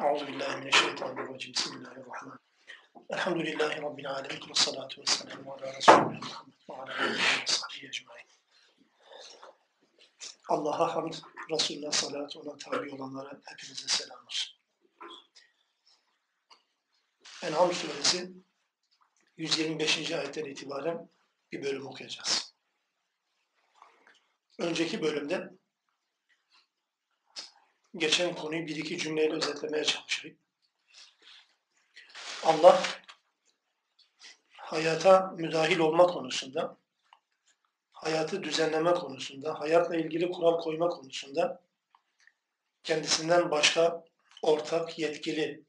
Euzu billahi mineşşeytanirracim. Bismillahirrahmanirrahim. Elhamdülillahi rabbil alamin ve salatu vesselamu ala resulina Muhammed ve ala alihi ve sahbihi ecmaîn. Allah'a hamd, Resulullah salatu ona tabi olanlara hepinize selam olsun. En'am suresi 125. ayetten itibaren bir bölüm okuyacağız. Önceki bölümde geçen konuyu bir iki cümleyle özetlemeye çalışayım. Allah hayata müdahil olma konusunda, hayatı düzenleme konusunda, hayatla ilgili kural koyma konusunda kendisinden başka ortak yetkili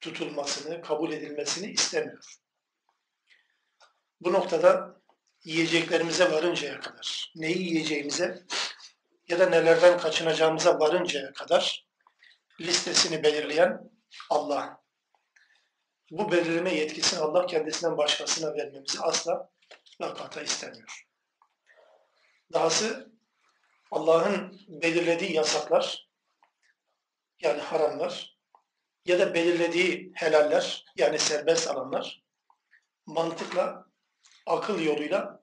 tutulmasını, kabul edilmesini istemiyor. Bu noktada yiyeceklerimize varıncaya kadar, neyi yiyeceğimize ya da nelerden kaçınacağımıza varıncaya kadar listesini belirleyen Allah. Bu belirleme yetkisini Allah kendisinden başkasına vermemizi asla ve istemiyor. Dahası Allah'ın belirlediği yasaklar yani haramlar ya da belirlediği helaller yani serbest alanlar mantıkla, akıl yoluyla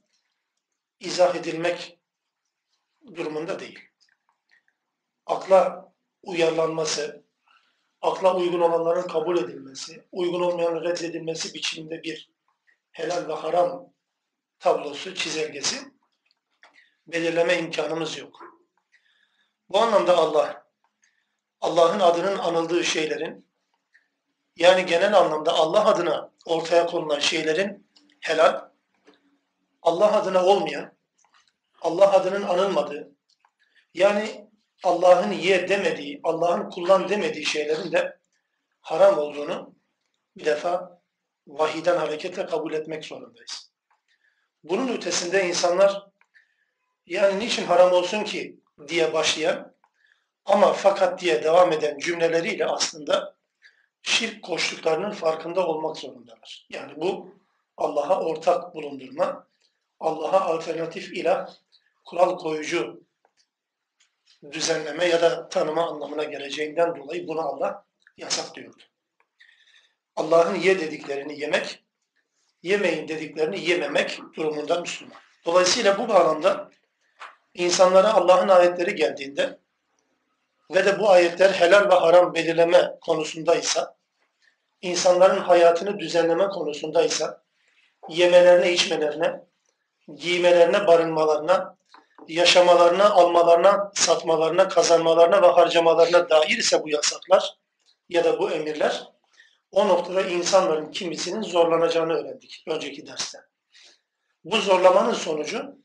izah edilmek durumunda değil. Akla uyarlanması, akla uygun olanların kabul edilmesi, uygun olmayanın reddedilmesi biçiminde bir helal ve haram tablosu, çizelgesi belirleme imkanımız yok. Bu anlamda Allah, Allah'ın adının anıldığı şeylerin, yani genel anlamda Allah adına ortaya konulan şeylerin helal, Allah adına olmayan, Allah adının anılmadığı, yani Allah'ın ye demediği, Allah'ın kullan demediği şeylerin de haram olduğunu bir defa vahiden hareketle kabul etmek zorundayız. Bunun ötesinde insanlar yani niçin haram olsun ki diye başlayan ama fakat diye devam eden cümleleriyle aslında şirk koştuklarının farkında olmak zorundalar. Yani bu Allah'a ortak bulundurma, Allah'a alternatif ilah kural koyucu düzenleme ya da tanıma anlamına geleceğinden dolayı bunu Allah yasak diyordu. Allah'ın ye dediklerini yemek, yemeyin dediklerini yememek durumunda Müslüman. Dolayısıyla bu bağlamda insanlara Allah'ın ayetleri geldiğinde ve de bu ayetler helal ve haram belirleme konusundaysa, insanların hayatını düzenleme konusundaysa, yemelerine, içmelerine, giymelerine, barınmalarına, yaşamalarına, almalarına, satmalarına, kazanmalarına ve harcamalarına dair ise bu yasaklar ya da bu emirler o noktada insanların kimisinin zorlanacağını öğrendik önceki derste. Bu zorlamanın sonucu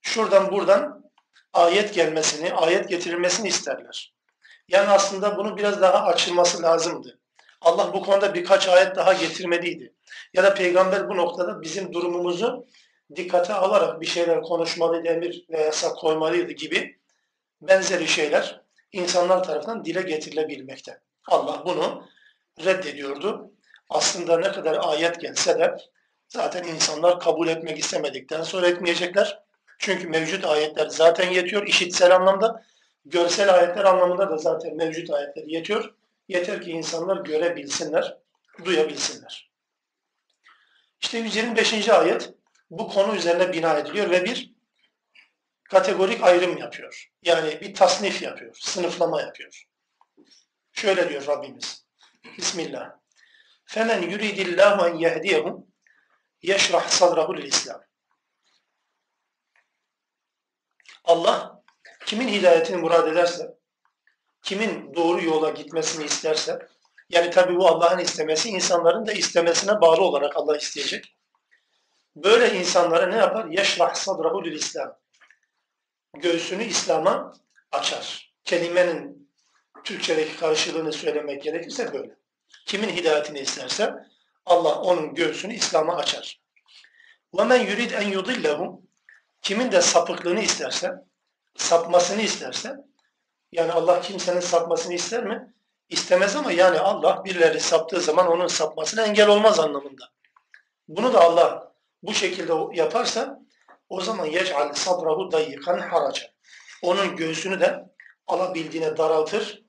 şuradan buradan ayet gelmesini, ayet getirilmesini isterler. Yani aslında bunu biraz daha açılması lazımdı. Allah bu konuda birkaç ayet daha getirmeliydi. Ya da peygamber bu noktada bizim durumumuzu dikkate alarak bir şeyler konuşmalıydı, emir ve yasak koymalıydı gibi benzeri şeyler insanlar tarafından dile getirilebilmekte. Allah bunu reddediyordu. Aslında ne kadar ayet gelse de zaten insanlar kabul etmek istemedikten sonra etmeyecekler. Çünkü mevcut ayetler zaten yetiyor işitsel anlamda. Görsel ayetler anlamında da zaten mevcut ayetler yetiyor. Yeter ki insanlar görebilsinler, duyabilsinler. İşte 125. ayet bu konu üzerine bina ediliyor ve bir kategorik ayrım yapıyor. Yani bir tasnif yapıyor, sınıflama yapıyor. Şöyle diyor Rabbimiz. Bismillah. Femen yuridillahu en yehdiyehum yeşrah sadrahul İslam. Allah kimin hidayetini murad ederse, kimin doğru yola gitmesini isterse, yani tabi bu Allah'ın istemesi insanların da istemesine bağlı olarak Allah isteyecek. Böyle insanlara ne yapar? Yeşrah sadrahu lil İslam. Göğsünü İslam'a açar. Kelimenin Türkçedeki karşılığını söylemek gerekirse böyle. Kimin hidayetini isterse Allah onun göğsünü İslam'a açar. وَمَنْ يُرِدْ اَنْ يُضِلَّهُ Kimin de sapıklığını isterse, sapmasını isterse, yani Allah kimsenin sapmasını ister mi? İstemez ama yani Allah birileri saptığı zaman onun sapmasına engel olmaz anlamında. Bunu da Allah bu şekilde yaparsa o zaman yec'al sadrahu dayyikan haraca. Onun göğsünü de alabildiğine daraltır,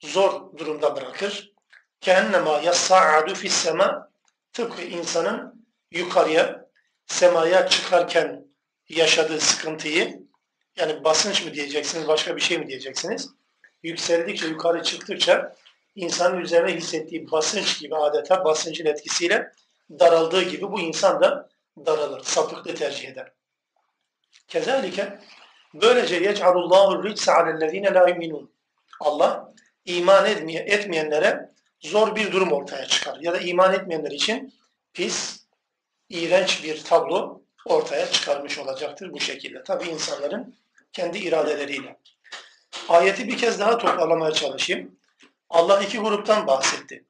zor durumda bırakır. Kehennema yassa'adu fis sema tıpkı insanın yukarıya semaya çıkarken yaşadığı sıkıntıyı yani basınç mı diyeceksiniz başka bir şey mi diyeceksiniz? Yükseldikçe yukarı çıktıkça insanın üzerine hissettiği basınç gibi adeta basıncın etkisiyle daraldığı gibi bu insan da daralır. Sapıklığı tercih eder. Kezalike böylece yec'alullahu ritse alellezine la yuminun. Allah iman etmeye, etmeyenlere zor bir durum ortaya çıkar. Ya da iman etmeyenler için pis, iğrenç bir tablo ortaya çıkarmış olacaktır bu şekilde. Tabi insanların kendi iradeleriyle. Ayeti bir kez daha toparlamaya çalışayım. Allah iki gruptan bahsetti.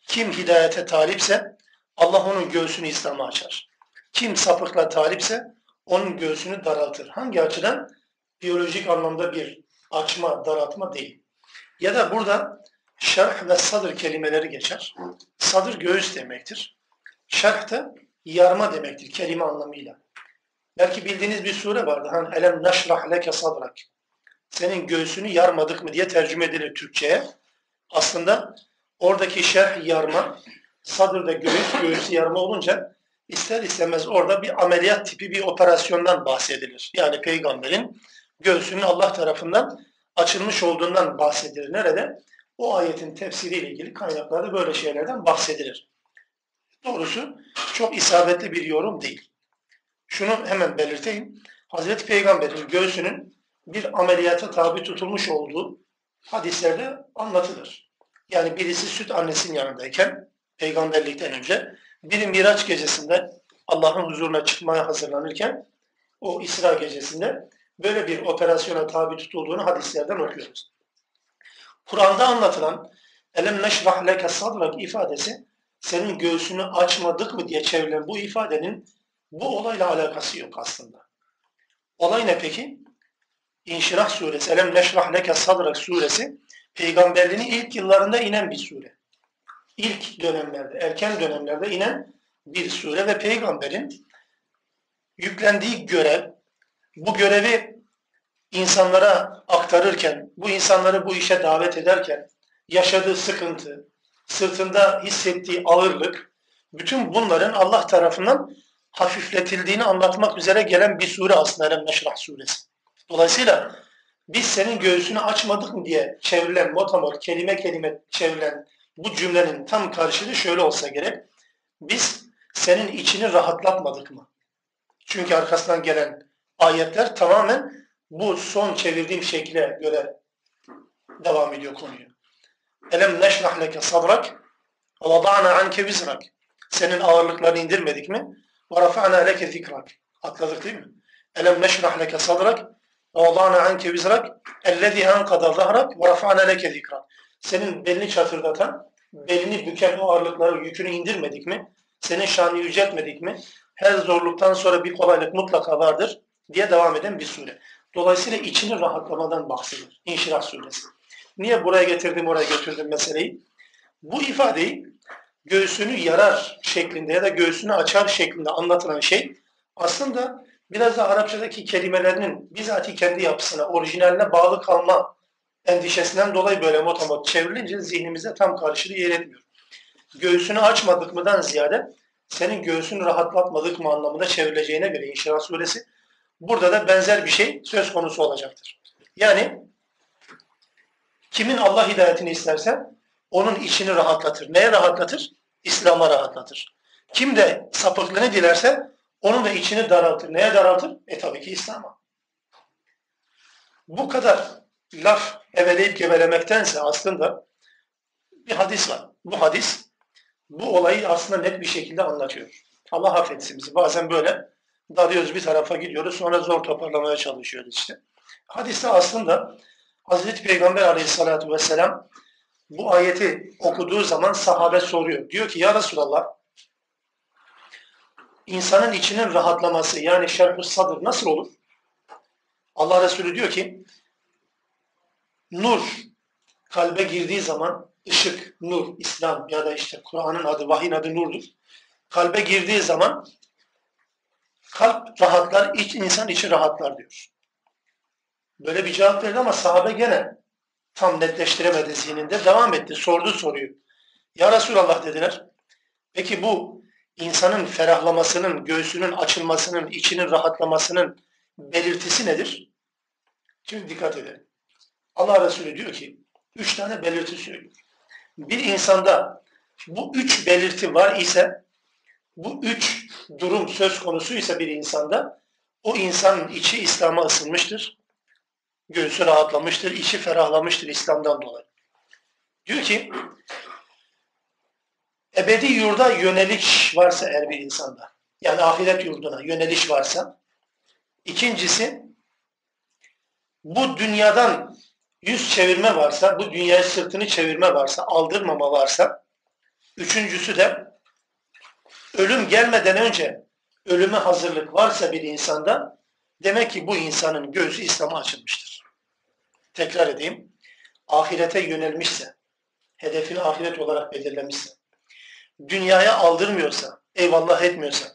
Kim hidayete talipse Allah onun göğsünü İslam'a açar. Kim sapıkla talipse onun göğsünü daraltır. Hangi açıdan? Biyolojik anlamda bir açma, daraltma değil. Ya da burada şerh ve sadır kelimeleri geçer. Sadır göğüs demektir. Şerh de yarma demektir kelime anlamıyla. Belki bildiğiniz bir sure vardı. Hani elem neşrah leke sadrak. Senin göğsünü yarmadık mı diye tercüme edilir Türkçe'ye. Aslında oradaki şerh yarma, sadırda göğüs, göğüsü yarma olunca ister istemez orada bir ameliyat tipi bir operasyondan bahsedilir. Yani peygamberin göğsünün Allah tarafından açılmış olduğundan bahsedilir. Nerede? O ayetin tefsiriyle ilgili kaynaklarda böyle şeylerden bahsedilir. Doğrusu çok isabetli bir yorum değil. Şunu hemen belirteyim. Hazreti Peygamber'in göğsünün bir ameliyata tabi tutulmuş olduğu hadislerde anlatılır. Yani birisi süt annesinin yanındayken peygamberlikten önce biri Miraç gecesinde Allah'ın huzuruna çıkmaya hazırlanırken o İsra gecesinde böyle bir operasyona tabi tutulduğunu hadislerden okuyoruz. Kur'an'da anlatılan elem neşrah leke sadrak ifadesi senin göğsünü açmadık mı diye çevrilen bu ifadenin bu olayla alakası yok aslında. Olay ne peki? İnşirah suresi, Elem neşrah leke sadrak suresi peygamberliğinin ilk yıllarında inen bir sure. İlk dönemlerde, erken dönemlerde inen bir sure ve peygamberin yüklendiği görev, bu görevi insanlara aktarırken, bu insanları bu işe davet ederken yaşadığı sıkıntı, sırtında hissettiği ağırlık, bütün bunların Allah tarafından hafifletildiğini anlatmak üzere gelen bir sure aslında Elem Neşrah suresi. Dolayısıyla biz senin göğsünü açmadık mı diye çevrilen, motamot, kelime kelime çevrilen bu cümlenin tam karşılığı şöyle olsa gerek. Biz senin içini rahatlatmadık mı? Çünkü arkasından gelen ayetler tamamen bu son çevirdiğim şekle göre devam ediyor konuyu. Elem neşrah leke sadrak ve vada'na anke vizrak. Senin ağırlıklarını indirmedik mi? Ve rafa'na leke zikrak. Atladık değil mi? Elem neşrah leke sadrak ve vada'na anke vizrak ellezî ankada zahrak ve rafa'na leke zikrak. Senin belini çatırdatan, belini büken o ağırlıkları yükünü indirmedik mi? Senin şanını yüceltmedik mi? Her zorluktan sonra bir kolaylık mutlaka vardır diye devam eden bir sure. Dolayısıyla içini rahatlamadan bahsedilir. İnşirah suresi. Niye buraya getirdim, oraya götürdüm meseleyi? Bu ifadeyi göğsünü yarar şeklinde ya da göğsünü açar şeklinde anlatılan şey aslında biraz da Arapçadaki kelimelerinin bizatihi kendi yapısına, orijinaline bağlı kalma endişesinden dolayı böyle motomot çevrilince zihnimize tam karşılığı yer etmiyor. Göğsünü açmadık mıdan ziyade senin göğsünü rahatlatmadık mı anlamında çevrileceğine göre İnşirah suresi burada da benzer bir şey söz konusu olacaktır. Yani kimin Allah hidayetini isterse onun içini rahatlatır. Neye rahatlatır? İslam'a rahatlatır. Kim de sapıklığını dilerse onun da içini daraltır. Neye daraltır? E tabii ki İslam'a. Bu kadar laf eveleyip gevelemektense aslında bir hadis var. Bu hadis bu olayı aslında net bir şekilde anlatıyor. Allah affetsin bizi. Bazen böyle dalıyoruz bir tarafa gidiyoruz sonra zor toparlamaya çalışıyoruz işte. Hadiste aslında Hazreti Peygamber aleyhissalatu vesselam bu ayeti okuduğu zaman sahabe soruyor. Diyor ki ya Resulallah insanın içinin rahatlaması yani şerh sadır nasıl olur? Allah Resulü diyor ki nur kalbe girdiği zaman ışık, nur, İslam ya da işte Kur'an'ın adı, vahyin adı nurdur. Kalbe girdiği zaman kalp rahatlar, iç, insan içi rahatlar diyor. Böyle bir cevap verdi ama sahabe gene tam netleştiremedi zihninde. Devam etti, sordu soruyu. Ya Resulallah dediler. Peki bu insanın ferahlamasının, göğsünün açılmasının, içinin rahatlamasının belirtisi nedir? Şimdi dikkat edelim. Allah Resulü diyor ki, üç tane belirti söylüyor. Bir insanda bu üç belirti var ise, bu üç durum söz konusu ise bir insanda, o insanın içi İslam'a ısınmıştır, göğsü rahatlamıştır, içi ferahlamıştır İslam'dan dolayı. Diyor ki, ebedi yurda yöneliş varsa eğer bir insanda, yani ahiret yurduna yöneliş varsa, ikincisi, bu dünyadan yüz çevirme varsa, bu dünyaya sırtını çevirme varsa, aldırmama varsa, üçüncüsü de ölüm gelmeden önce ölüme hazırlık varsa bir insanda, demek ki bu insanın gözü İslam'a açılmıştır. Tekrar edeyim, ahirete yönelmişse, hedefini ahiret olarak belirlemişse, dünyaya aldırmıyorsa, eyvallah etmiyorsa,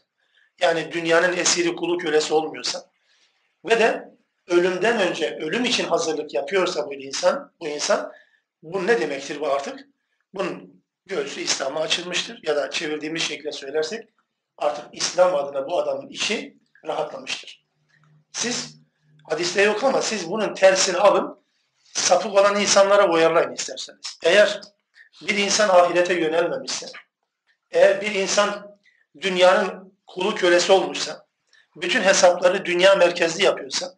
yani dünyanın esiri kulu kölesi olmuyorsa ve de ölümden önce ölüm için hazırlık yapıyorsa bu insan, bu insan bu ne demektir bu artık? Bunun göğsü İslam'a açılmıştır ya da çevirdiğimiz şekilde söylersek artık İslam adına bu adamın işi rahatlamıştır. Siz hadiste yok ama siz bunun tersini alın sapık olan insanlara uyarlayın isterseniz. Eğer bir insan ahirete yönelmemişse, eğer bir insan dünyanın kulu kölesi olmuşsa, bütün hesapları dünya merkezli yapıyorsa,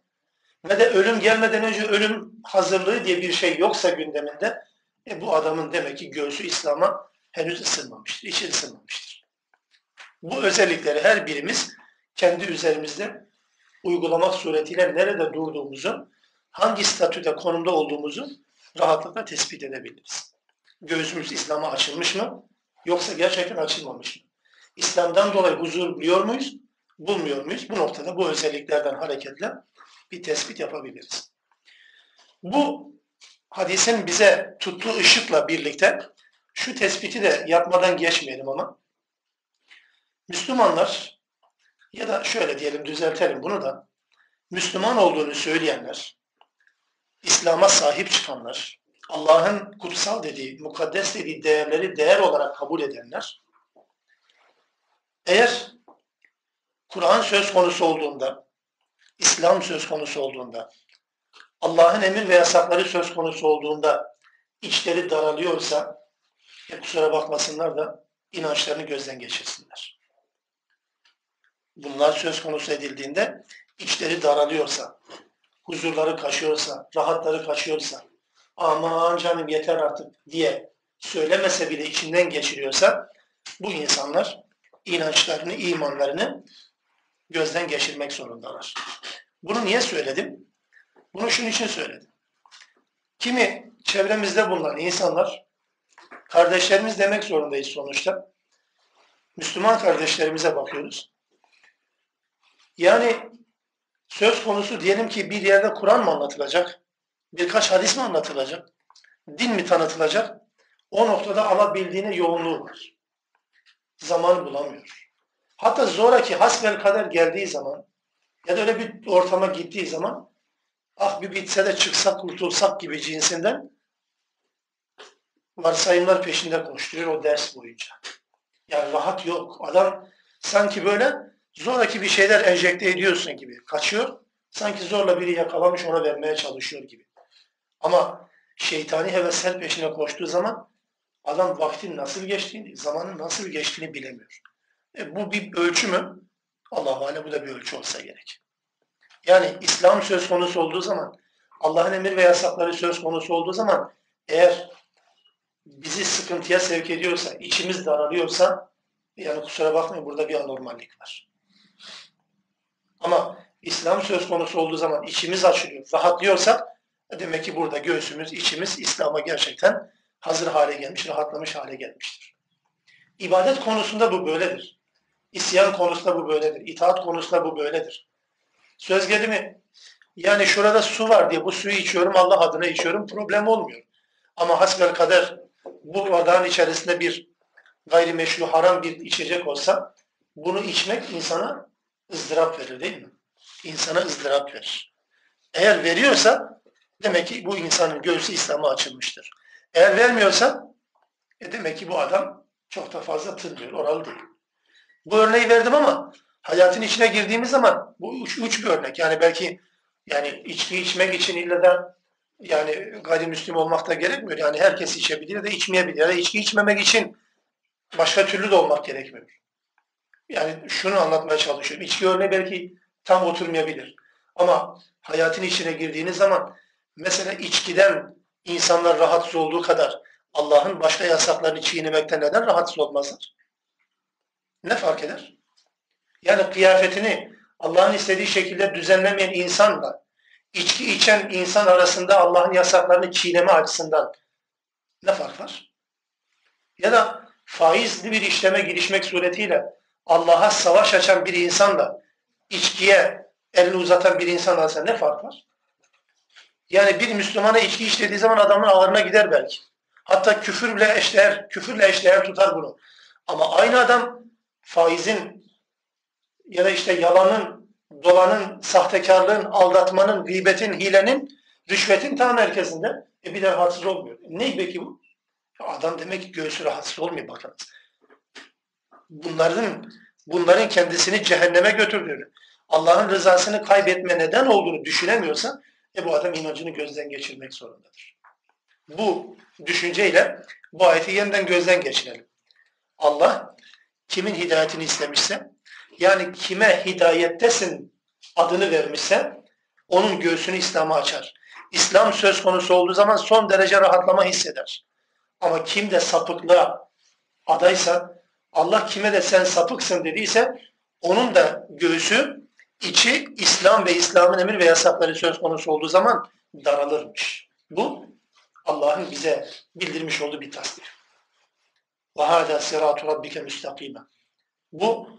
ve de ölüm gelmeden önce ölüm hazırlığı diye bir şey yoksa gündeminde e bu adamın demek ki göğsü İslam'a henüz ısınmamıştır, içi ısınmamıştır. Bu özellikleri her birimiz kendi üzerimizde uygulamak suretiyle nerede durduğumuzu, hangi statüde, konumda olduğumuzu rahatlıkla tespit edebiliriz. Göğsümüz İslam'a açılmış mı? Yoksa gerçekten açılmamış mı? İslam'dan dolayı huzur buluyor muyuz? Bulmuyor muyuz? Bu noktada bu özelliklerden hareketle bir tespit yapabiliriz. Bu hadisin bize tuttuğu ışıkla birlikte şu tespiti de yapmadan geçmeyelim ama Müslümanlar ya da şöyle diyelim düzeltelim bunu da Müslüman olduğunu söyleyenler, İslam'a sahip çıkanlar, Allah'ın kutsal dediği, mukaddes dediği değerleri değer olarak kabul edenler, eğer Kur'an söz konusu olduğunda, İslam söz konusu olduğunda, Allah'ın emir ve yasakları söz konusu olduğunda içleri daralıyorsa, ya kusura bakmasınlar da inançlarını gözden geçirsinler. Bunlar söz konusu edildiğinde içleri daralıyorsa, huzurları kaçıyorsa, rahatları kaçıyorsa, aman canım yeter artık diye söylemese bile içinden geçiriyorsa, bu insanlar inançlarını, imanlarını gözden geçirmek zorundalar. Bunu niye söyledim? Bunu şunun için söyledim. Kimi çevremizde bulunan insanlar kardeşlerimiz demek zorundayız sonuçta. Müslüman kardeşlerimize bakıyoruz. Yani söz konusu diyelim ki bir yerde Kur'an mı anlatılacak? Birkaç hadis mi anlatılacak? Din mi tanıtılacak? O noktada alabildiğine yoğunluğu var. Zaman bulamıyor. Hatta zoraki hasbel kader geldiği zaman ya da öyle bir ortama gittiği zaman ah bir bitse de çıksak kurtulsak gibi cinsinden varsayımlar peşinde koşturuyor o ders boyunca. Yani rahat yok. Adam sanki böyle zoraki bir şeyler enjekte ediyorsun gibi. Kaçıyor. Sanki zorla biri yakalamış ona vermeye çalışıyor gibi. Ama şeytani hevesler peşine koştuğu zaman adam vaktin nasıl geçtiğini, zamanın nasıl geçtiğini bilemiyor. E, bu bir ölçü mü? Allah alem bu da bir ölçü olsa gerek. Yani İslam söz konusu olduğu zaman, Allah'ın emir ve yasakları söz konusu olduğu zaman eğer bizi sıkıntıya sevk ediyorsa, içimiz daralıyorsa yani kusura bakmayın burada bir anormallik var. Ama İslam söz konusu olduğu zaman içimiz açılıyor, rahatlıyorsak demek ki burada göğsümüz, içimiz İslam'a gerçekten hazır hale gelmiş, rahatlamış hale gelmiştir. İbadet konusunda bu böyledir. İsyan konusunda bu böyledir. İtaat konusunda bu böyledir. Söz gelimi yani şurada su var diye bu suyu içiyorum Allah adına içiyorum problem olmuyor. Ama hasbel kader bu bardağın içerisinde bir gayrimeşru haram bir içecek olsa bunu içmek insana ızdırap verir değil mi? İnsana ızdırap verir. Eğer veriyorsa demek ki bu insanın göğsü İslam'a açılmıştır. Eğer vermiyorsa E demek ki bu adam çok da fazla tınmıyor, oralı değil. Bu örneği verdim ama hayatın içine girdiğimiz zaman bu uç, uç bir örnek. Yani belki yani içki içmek için illa da yani gayrimüslim olmak da gerekmiyor. Yani herkes içebilir da içmeyebilir. Ya da içki içmemek için başka türlü de olmak gerekmiyor. Yani şunu anlatmaya çalışıyorum. İçki örneği belki tam oturmayabilir. Ama hayatın içine girdiğiniz zaman mesela içkiden insanlar rahatsız olduğu kadar Allah'ın başka yasaklarını çiğnemekten neden rahatsız olmazlar? Ne fark eder? Yani kıyafetini Allah'ın istediği şekilde düzenlemeyen insanla içki içen insan arasında Allah'ın yasaklarını çiğneme açısından ne fark var? Ya da faizli bir işleme girişmek suretiyle Allah'a savaş açan bir insanla içkiye elini uzatan bir insan arasında ne fark var? Yani bir Müslümana içki işlediği zaman adamın ağırına gider belki. Hatta küfürle eşdeğer, küfürle eşdeğer tutar bunu. Ama aynı adam faizin ya da işte yalanın, dolanın, sahtekarlığın, aldatmanın, gıybetin, hilenin, rüşvetin tam merkezinde. E bir de rahatsız olmuyor. E ne peki bu? Adam demek ki göğsü rahatsız olmuyor bakınız. Bunların bunların kendisini cehenneme götürdüğünü, Allah'ın rızasını kaybetme neden olduğunu düşünemiyorsa e bu adam inancını gözden geçirmek zorundadır. Bu düşünceyle bu ayeti yeniden gözden geçirelim. Allah kimin hidayetini istemişse yani kime hidayettesin adını vermişse onun göğsünü İslam'a açar. İslam söz konusu olduğu zaman son derece rahatlama hisseder. Ama kim de sapıklığa adaysa Allah kime de sen sapıksın dediyse onun da göğsü içi İslam ve İslam'ın emir ve yasakları söz konusu olduğu zaman daralırmış. Bu Allah'ın bize bildirmiş olduğu bir tasdik. Ve hâdâ sirâtu rabbike müstakîme. Bu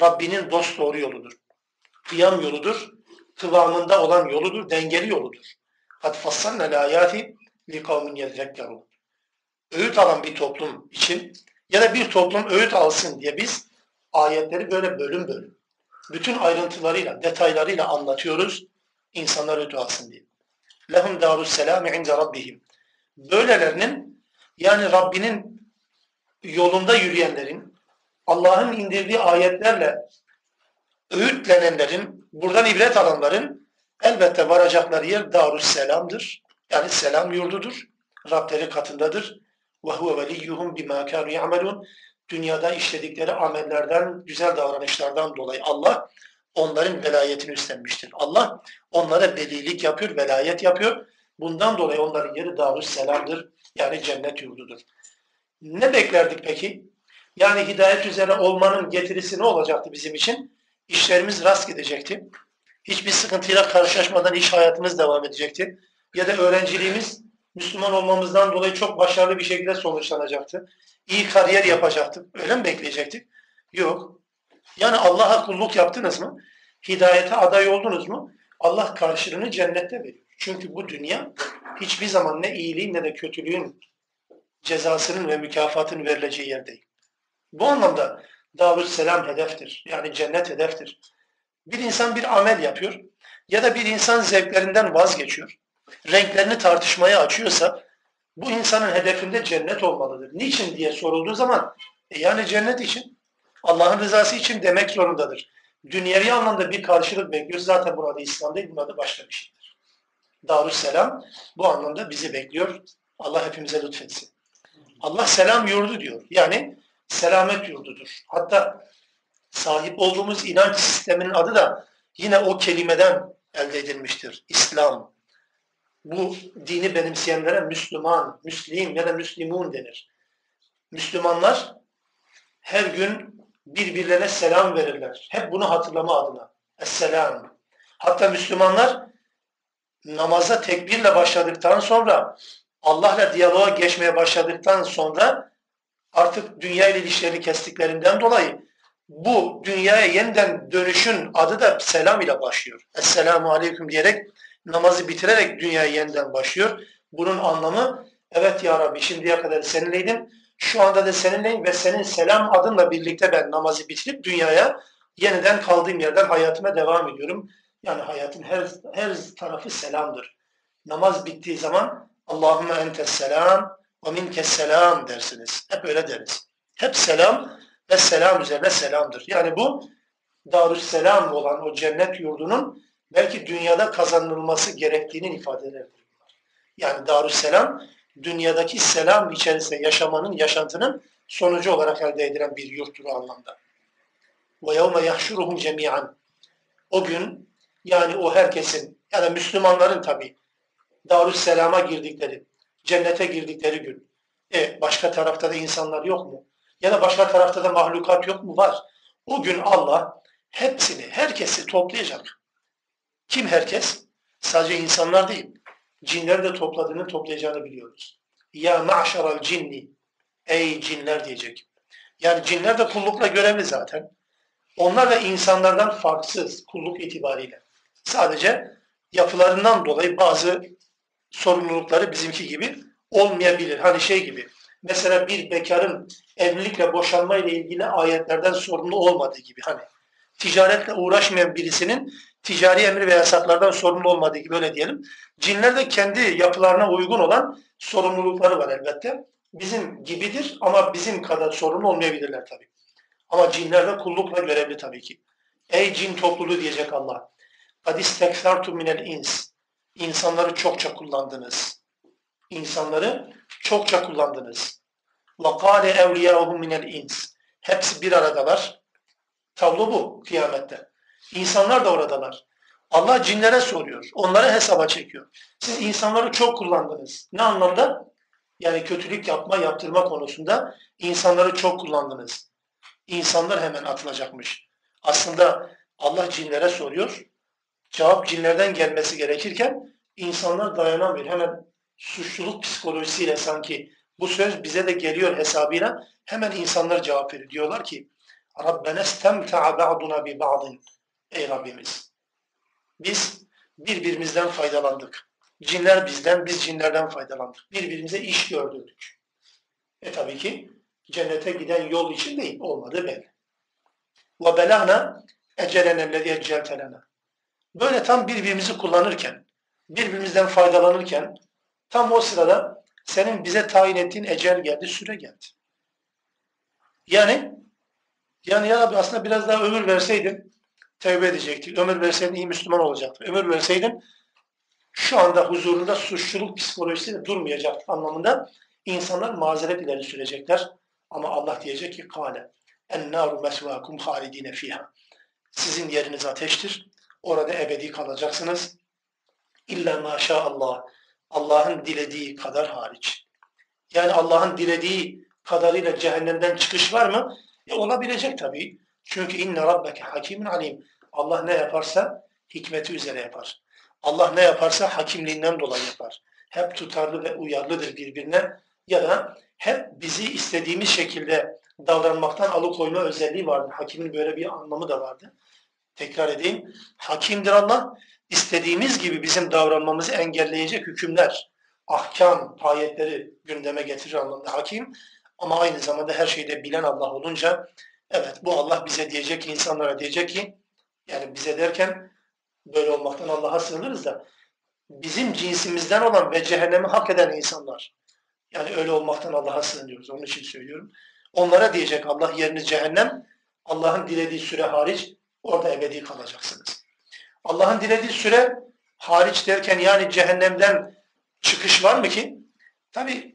Rabbinin dost doğru yoludur. Kıyam yoludur. Kıvamında olan yoludur. Dengeli yoludur. Kad fassalna l-âyâti li kavmin yezekkerûn. Öğüt alan bir toplum için ya da bir toplum öğüt alsın diye biz ayetleri böyle bölüm bölüm. Bütün ayrıntılarıyla, detaylarıyla anlatıyoruz. İnsanlar öğüt alsın diye. Lehum darus selami inde rabbihim. Böylelerinin yani Rabbinin yolunda yürüyenlerin, Allah'ın indirdiği ayetlerle öğütlenenlerin, buradan ibret alanların elbette varacakları yer darus selamdır. Yani selam yurdudur. Rableri katındadır. Ve huve veliyyuhum bima kanu ya'melun. Dünyada işledikleri amellerden, güzel davranışlardan dolayı Allah onların velayetini üstlenmiştir. Allah onlara velilik yapıyor, velayet yapıyor. Bundan dolayı onların yeri darus selamdır. Yani cennet yurdudur. Ne beklerdik peki? Yani hidayet üzere olmanın getirisi ne olacaktı bizim için? İşlerimiz rast gidecekti. Hiçbir sıkıntıyla karşılaşmadan iş hayatımız devam edecekti. Ya da öğrenciliğimiz Müslüman olmamızdan dolayı çok başarılı bir şekilde sonuçlanacaktı. İyi kariyer yapacaktık. Öyle mi bekleyecektik? Yok. Yani Allah'a kulluk yaptınız mı? Hidayete aday oldunuz mu? Allah karşılığını cennette veriyor. Çünkü bu dünya hiçbir zaman ne iyiliğin ne de kötülüğün cezasının ve mükafatının verileceği yer değil. Bu anlamda Davut Selam hedeftir. Yani cennet hedeftir. Bir insan bir amel yapıyor ya da bir insan zevklerinden vazgeçiyor. Renklerini tartışmaya açıyorsa bu insanın hedefinde cennet olmalıdır. Niçin diye sorulduğu zaman e yani cennet için Allah'ın rızası için demek zorundadır. Dünyevi anlamda bir karşılık bekliyoruz. Zaten burada İslam değil, burada başka bir şeydir. Darüsselam bu anlamda bizi bekliyor. Allah hepimize lütfetsin. Allah selam yurdu diyor. Yani selamet yurdudur. Hatta sahip olduğumuz inanç sisteminin adı da yine o kelimeden elde edilmiştir. İslam. Bu dini benimseyenlere Müslüman, Müslim ya da Müslimun denir. Müslümanlar her gün birbirlerine selam verirler. Hep bunu hatırlama adına. Esselam. Hatta Müslümanlar namaza tekbirle başladıktan sonra Allah'la diyaloğa geçmeye başladıktan sonra artık dünya ile ilişkilerini kestiklerinden dolayı bu dünyaya yeniden dönüşün adı da selam ile başlıyor. Esselamu aleyküm diyerek namazı bitirerek dünyaya yeniden başlıyor. Bunun anlamı evet ya Rabbi şimdiye kadar seninleydim. Şu anda da seninleyim ve senin selam adınla birlikte ben namazı bitirip dünyaya yeniden kaldığım yerden hayatıma devam ediyorum. Yani hayatın her, her tarafı selamdır. Namaz bittiği zaman Allahümme entes selam Ve minke selam dersiniz. Hep öyle deriz. Hep selam ve selam üzerine selamdır. Yani bu Darüsselam olan o cennet yurdunun belki dünyada kazanılması gerektiğinin ifadeleridir. Yani Darüsselam dünyadaki selam içerisinde yaşamanın, yaşantının sonucu olarak elde edilen bir yurttur o anlamda. Yevme yahşuruhum cemiyan. O gün yani o herkesin ya da Müslümanların tabi Darüsselam'a girdikleri, cennete girdikleri gün. E başka tarafta da insanlar yok mu? Ya da başka tarafta da mahlukat yok mu? Var. O gün Allah hepsini, herkesi toplayacak. Kim herkes? Sadece insanlar değil. Cinleri de topladığını toplayacağını biliyoruz. Ya ma'şaral cinni. Ey cinler diyecek. Yani cinler de kullukla görevli zaten. Onlar da insanlardan farksız kulluk itibariyle. Sadece yapılarından dolayı bazı sorumlulukları bizimki gibi olmayabilir. Hani şey gibi mesela bir bekarın evlilikle boşanma ile ilgili ayetlerden sorumlu olmadığı gibi hani ticaretle uğraşmayan birisinin ticari emir ve yasaklardan sorumlu olmadığı gibi öyle diyelim. Cinler de kendi yapılarına uygun olan sorumlulukları var elbette. Bizim gibidir ama bizim kadar sorumlu olmayabilirler tabii. Ama cinler de kullukla görevli tabii ki. Ey cin topluluğu diyecek Allah. Kadis tekfartu minel ins. İnsanları çokça kullandınız. İnsanları çokça kullandınız. وَقَالَ اَوْلِيَاهُمْ مِنَ الْاِنْسِ Hepsi bir aradalar. Tablo bu kıyamette. İnsanlar da oradalar. Allah cinlere soruyor. Onları hesaba çekiyor. Siz insanları çok kullandınız. Ne anlamda? Yani kötülük yapma, yaptırma konusunda insanları çok kullandınız. İnsanlar hemen atılacakmış. Aslında Allah cinlere soruyor. cevap cinlerden gelmesi gerekirken insanlar dayanamıyor. Hemen suçluluk psikolojisiyle sanki bu söz bize de geliyor hesabıyla hemen insanlar cevap veriyor. Diyorlar ki Rabbena istemta'a ba'duna bi ba'din. Ey Rabbimiz. Biz birbirimizden faydalandık. Cinler bizden, biz cinlerden faydalandık. Birbirimize iş gördürdük. E tabii ki cennete giden yol için değil. Olmadı belli. Ve belagna ecelene lezi ecceltelene. Böyle tam birbirimizi kullanırken, birbirimizden faydalanırken, tam o sırada senin bize tayin ettiğin ecel geldi, süre geldi. Yani, yani ya Rabbi aslında biraz daha ömür verseydin, tevbe edecektik. Ömür verseydin iyi Müslüman olacaktı. Ömür verseydin şu anda huzurunda suçluluk psikolojisiyle durmayacak anlamında insanlar mazeret ileri sürecekler. Ama Allah diyecek ki kâle ennâru mesvâkum halidine fiha. Sizin yeriniz ateştir. Orada ebedi kalacaksınız. İlla maşallah. Allah'ın dilediği kadar hariç. Yani Allah'ın dilediği kadarıyla cehennemden çıkış var mı? E olabilecek tabii. Çünkü inne rabbeke hakimin alim. Allah ne yaparsa hikmeti üzere yapar. Allah ne yaparsa hakimliğinden dolayı yapar. Hep tutarlı ve uyarlıdır birbirine ya da hep bizi istediğimiz şekilde davranmaktan alıkoyma özelliği vardır. Hakimin böyle bir anlamı da vardı. Tekrar edeyim. Hakimdir Allah. İstediğimiz gibi bizim davranmamızı engelleyecek hükümler, ahkam, ayetleri gündeme getirir anlamda hakim. Ama aynı zamanda her şeyde bilen Allah olunca evet bu Allah bize diyecek ki insanlara diyecek ki yani bize derken böyle olmaktan Allah'a sığınırız da bizim cinsimizden olan ve cehennemi hak eden insanlar yani öyle olmaktan Allah'a sığınıyoruz. Onun için söylüyorum. Onlara diyecek Allah yeriniz cehennem. Allah'ın dilediği süre hariç orada ebedi kalacaksınız. Allah'ın dilediği süre hariç derken yani cehennemden çıkış var mı ki? Tabi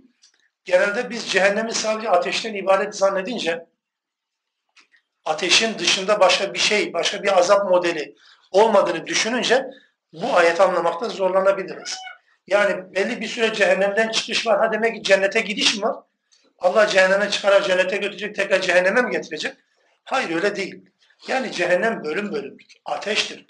genelde biz cehennemi sadece ateşten ibaret zannedince ateşin dışında başka bir şey, başka bir azap modeli olmadığını düşününce bu ayeti anlamakta zorlanabiliriz. Yani belli bir süre cehennemden çıkış var. Ha demek ki cennete gidiş mi var? Allah cehenneme çıkarar, cennete götürecek, tekrar cehenneme mi getirecek? Hayır öyle değil. Yani cehennem bölüm bölümdür. Ateştir.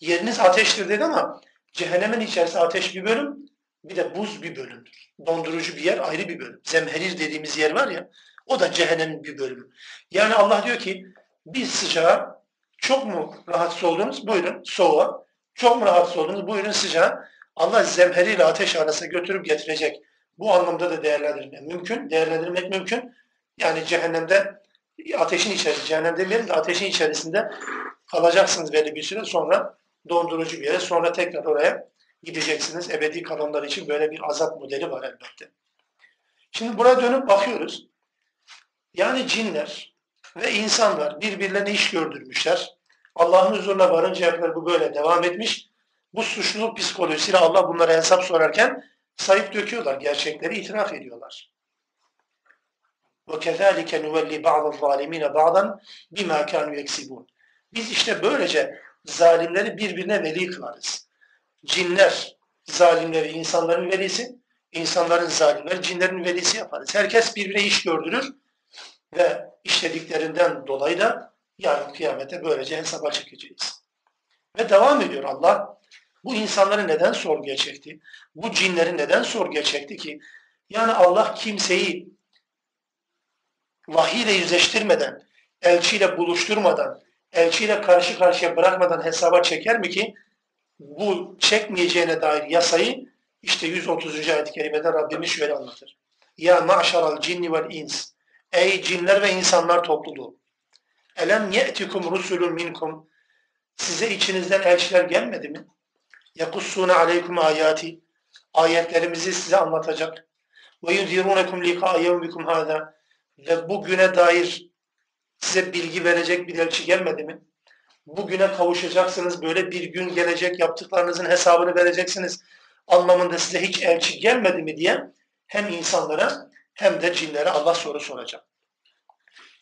Yeriniz ateştir dedi ama cehennemin içerisinde ateş bir bölüm, bir de buz bir bölümdür. Dondurucu bir yer ayrı bir bölüm. Zemherir dediğimiz yer var ya, o da cehennemin bir bölümü. Yani Allah diyor ki, bir sıcağa çok mu rahatsız oldunuz? Buyurun soğuğa. Çok mu rahatsız oldunuz? Buyurun sıcağa. Allah zemheriyle ateş arasında götürüp getirecek. Bu anlamda da değerlendirmek mümkün. Değerlendirmek mümkün. Yani cehennemde ateşin içerisinde, cehennem demeyelim de ateşin içerisinde kalacaksınız belli bir süre sonra dondurucu bir yere sonra tekrar oraya gideceksiniz. Ebedi kalanlar için böyle bir azap modeli var elbette. Şimdi buraya dönüp bakıyoruz. Yani cinler ve insanlar birbirlerine iş gördürmüşler. Allah'ın huzuruna varıncaya kadar bu böyle devam etmiş. Bu suçluluk psikolojisiyle Allah bunlara hesap sorarken sayıp döküyorlar. Gerçekleri itiraf ediyorlar. وَكَذَٰلِكَ نُوَلِّ بَعْضَ الظَّالِمِينَ بَعْضًا بِمَا كَانُوا يَكْسِبُونَ Biz işte böylece zalimleri birbirine veli kılarız. Cinler zalimleri insanların velisi, insanların zalimleri cinlerin velisi yaparız. Herkes birbirine iş gördürür ve işlediklerinden dolayı da yarın kıyamete böylece hesaba çekeceğiz. Ve devam ediyor Allah. Bu insanları neden sorguya çekti? Bu cinleri neden sorguya çekti ki? Yani Allah kimseyi vahiy ile yüzleştirmeden, elçiyle buluşturmadan, elçiyle karşı karşıya bırakmadan hesaba çeker mi ki? Bu çekmeyeceğine dair yasayı işte 130. ayet-i kerimede Rabbimiz şöyle anlatır. Ya ma'şaral cinni vel ins. Ey cinler ve insanlar topluluğu. Elem ye'tikum rusulun minkum. Size içinizden elçiler gelmedi mi? Yakussune aleykum ayati. Ayetlerimizi size anlatacak. Ve yudhirunekum liqa yevmikum hâzâ. Ve bugüne dair size bilgi verecek bir elçi gelmedi mi? Bugüne kavuşacaksınız, böyle bir gün gelecek, yaptıklarınızın hesabını vereceksiniz anlamında size hiç elçi gelmedi mi diye hem insanlara hem de cinlere Allah soru soracak.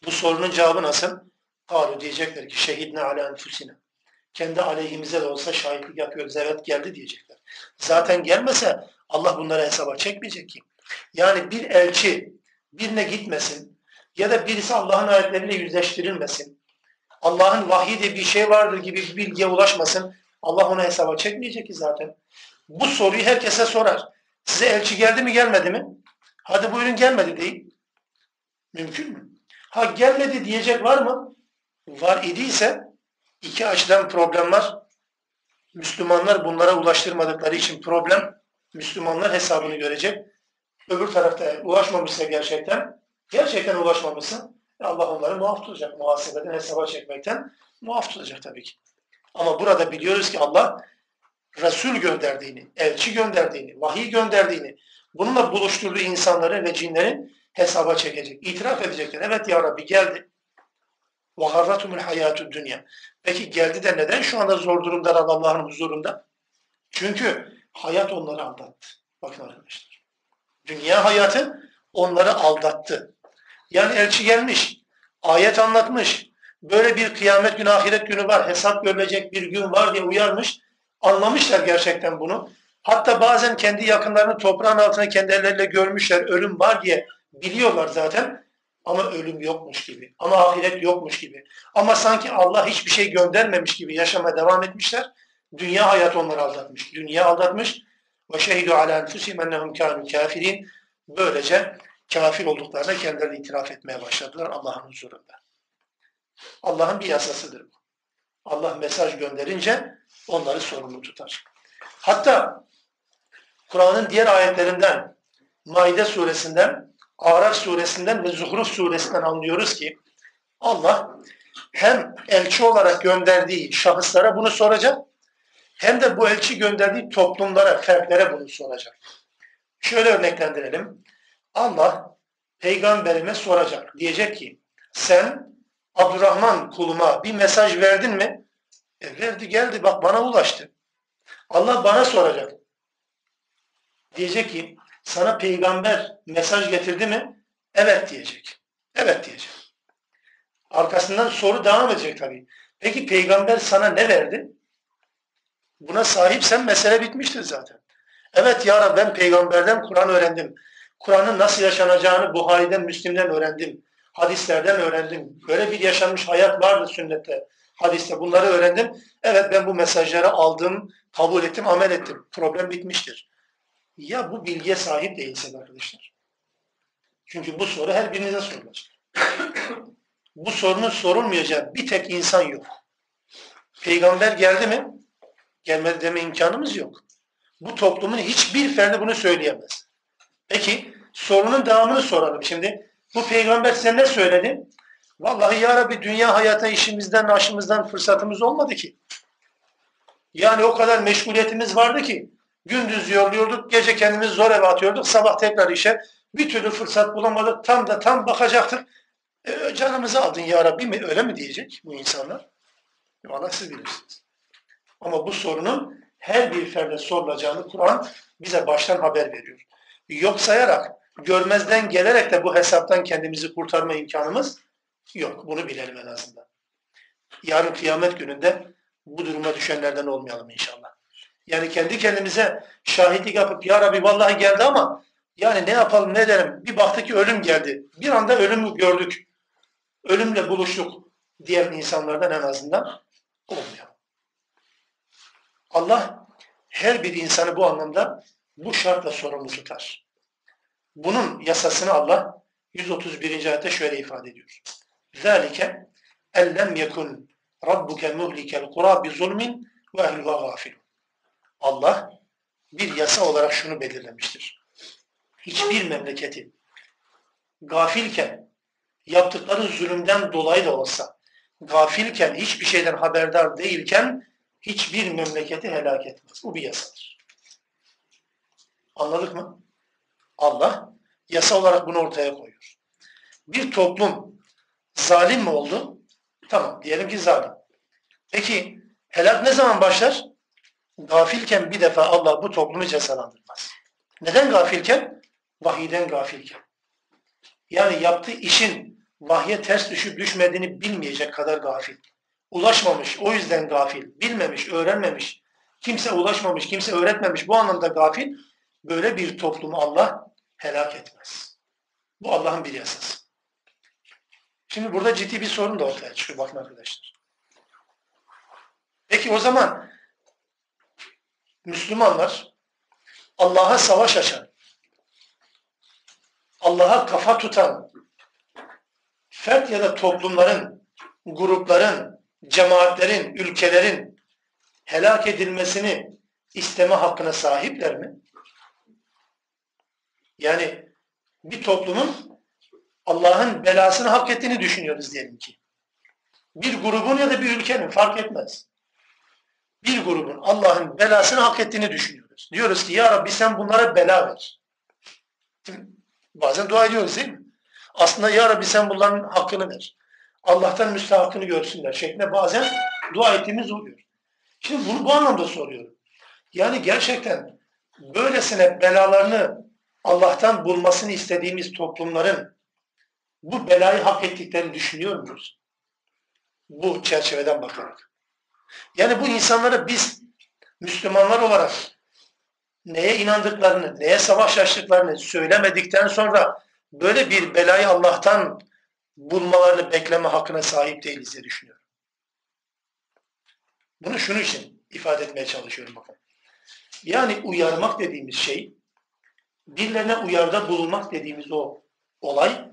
Bu sorunun cevabı nasıl? Kalu diyecekler ki şehidne ala enfusine. Kendi aleyhimize de olsa şahitlik yapıyoruz. Evet geldi diyecekler. Zaten gelmese Allah bunlara hesaba çekmeyecek ki. Yani bir elçi birine gitmesin ya da birisi Allah'ın ayetleriyle yüzleştirilmesin. Allah'ın vahiy diye bir şey vardır gibi bir bilgiye ulaşmasın. Allah ona hesaba çekmeyecek ki zaten. Bu soruyu herkese sorar. Size elçi geldi mi gelmedi mi? Hadi buyurun gelmedi değil. Mümkün mü? Ha gelmedi diyecek var mı? Var idiyse iki açıdan problem var. Müslümanlar bunlara ulaştırmadıkları için problem. Müslümanlar hesabını görecek Öbür tarafta ulaşmamışsa gerçekten, gerçekten ulaşmamışsa Allah onları muaf tutacak. Muhasebeden hesaba çekmekten muaf tutacak tabii ki. Ama burada biliyoruz ki Allah Resul gönderdiğini, elçi gönderdiğini, vahiy gönderdiğini, bununla buluşturduğu insanları ve cinleri hesaba çekecek. İtiraf edecekler. Evet ya Rabbi geldi. وَغَرَّتُمُ الْحَيَاتُ dünya. Peki geldi de neden şu anda zor durumdalar Allah'ın huzurunda? Çünkü hayat onları aldattı. Bakın arkadaşlar. Dünya hayatı onları aldattı. Yani elçi gelmiş, ayet anlatmış, böyle bir kıyamet günü, ahiret günü var, hesap görülecek bir gün var diye uyarmış. Anlamışlar gerçekten bunu. Hatta bazen kendi yakınlarını toprağın altına kendi elleriyle görmüşler, ölüm var diye biliyorlar zaten. Ama ölüm yokmuş gibi, ama ahiret yokmuş gibi. Ama sanki Allah hiçbir şey göndermemiş gibi yaşamaya devam etmişler. Dünya hayat onları aldatmış. Dünya aldatmış. Ve şehidu ala enfusihim ennehum kânû kafirin. Böylece kafir olduklarına kendileri itiraf etmeye başladılar Allah'ın huzurunda. Allah'ın bir yasasıdır bu. Allah mesaj gönderince onları sorumlu tutar. Hatta Kur'an'ın diğer ayetlerinden, Maide suresinden, Araf suresinden ve Zuhruf suresinden anlıyoruz ki Allah hem elçi olarak gönderdiği şahıslara bunu soracak hem de bu elçi gönderdiği toplumlara, fertlere bunu soracak. Şöyle örneklendirelim. Allah peygamberime soracak. Diyecek ki sen Abdurrahman kuluma bir mesaj verdin mi? E verdi geldi bak bana ulaştı. Allah bana soracak. Diyecek ki sana peygamber mesaj getirdi mi? Evet diyecek. Evet diyecek. Arkasından soru devam edecek tabii. Peki peygamber sana ne verdi? Buna sahipsen mesele bitmiştir zaten. Evet ya Rabbi ben peygamberden Kur'an öğrendim. Kur'an'ın nasıl yaşanacağını Buhari'den, Müslim'den öğrendim. Hadislerden öğrendim. Böyle bir yaşanmış hayat vardı sünnette, hadiste. Bunları öğrendim. Evet ben bu mesajları aldım, kabul ettim, amel ettim. Problem bitmiştir. Ya bu bilgiye sahip değilseniz arkadaşlar. Çünkü bu soru her birinize sorulacak. bu sorunun sorulmayacağı bir tek insan yok. Peygamber geldi mi? Gelmedi deme imkanımız yok. Bu toplumun hiçbir ferdi bunu söyleyemez. Peki sorunun devamını soralım şimdi. Bu peygamber size ne söyledi? Vallahi ya Rabbi dünya hayata işimizden, aşımızdan fırsatımız olmadı ki. Yani o kadar meşguliyetimiz vardı ki gündüz yoluyorduk, gece kendimizi zor eve atıyorduk, sabah tekrar işe. Bir türlü fırsat bulamadık. Tam da tam bakacaktık. E, canımızı aldın ya Rabbi mi? Öyle mi diyecek bu insanlar? Valla siz bilirsiniz. Ama bu sorunun her bir ferde sorulacağını Kur'an bize baştan haber veriyor. Yok sayarak, görmezden gelerek de bu hesaptan kendimizi kurtarma imkanımız yok. Bunu bilelim en azından. Yarın kıyamet gününde bu duruma düşenlerden olmayalım inşallah. Yani kendi kendimize şahitlik yapıp ya Rabbi vallahi geldi ama yani ne yapalım ne derim bir baktık ki ölüm geldi. Bir anda ölümü gördük. Ölümle buluştuk diyen insanlardan en azından olmuyor. Allah her bir insanı bu anlamda bu şartla sorumlu tutar. Bunun yasasını Allah 131. ayette şöyle ifade ediyor. ذَٰلِكَ اَلَّمْ يَكُنْ رَبُّكَ مُهْلِكَ الْقُرَى بِظُلْمٍ وَاَهْلُهَا غَافِلٌ Allah bir yasa olarak şunu belirlemiştir. Hiçbir memleketi gafilken, yaptıkları zulümden dolayı da olsa, gafilken, hiçbir şeyden haberdar değilken hiçbir memleketi helak etmez. Bu bir yasadır. Anladık mı? Allah yasa olarak bunu ortaya koyuyor. Bir toplum zalim mi oldu? Tamam diyelim ki zalim. Peki helak ne zaman başlar? Gafilken bir defa Allah bu toplumu cezalandırmaz. Neden gafilken? Vahiyden gafilken. Yani yaptığı işin vahye ters düşüp düşmediğini bilmeyecek kadar gafil. Ulaşmamış, o yüzden gafil. Bilmemiş, öğrenmemiş. Kimse ulaşmamış, kimse öğretmemiş. Bu anlamda gafil. Böyle bir toplumu Allah helak etmez. Bu Allah'ın bir yasası. Şimdi burada ciddi bir sorun da ortaya çıkıyor bakın arkadaşlar. Peki o zaman Müslümanlar Allah'a savaş açan, Allah'a kafa tutan fert ya da toplumların, grupların, cemaatlerin, ülkelerin helak edilmesini isteme hakkına sahipler mi? Yani bir toplumun Allah'ın belasını hak ettiğini düşünüyoruz diyelim ki. Bir grubun ya da bir ülkenin fark etmez. Bir grubun Allah'ın belasını hak ettiğini düşünüyoruz. Diyoruz ki ya Rabbi sen bunlara bela ver. Bazen dua ediyoruz değil mi? Aslında ya Rabbi sen bunların hakkını ver. Allah'tan müstahakını görsünler şeklinde bazen dua ettiğimiz oluyor. Şimdi bunu bu anlamda soruyorum. Yani gerçekten böylesine belalarını Allah'tan bulmasını istediğimiz toplumların bu belayı hak ettiklerini düşünüyor muyuz? Bu çerçeveden bakarak. Yani bu insanlara biz Müslümanlar olarak neye inandıklarını, neye savaş açtıklarını söylemedikten sonra böyle bir belayı Allah'tan bulmalarını bekleme hakkına sahip değiliz diye düşünüyorum. Bunu şunu için ifade etmeye çalışıyorum bakın. Yani uyarmak dediğimiz şey, birilerine uyarda bulunmak dediğimiz o olay,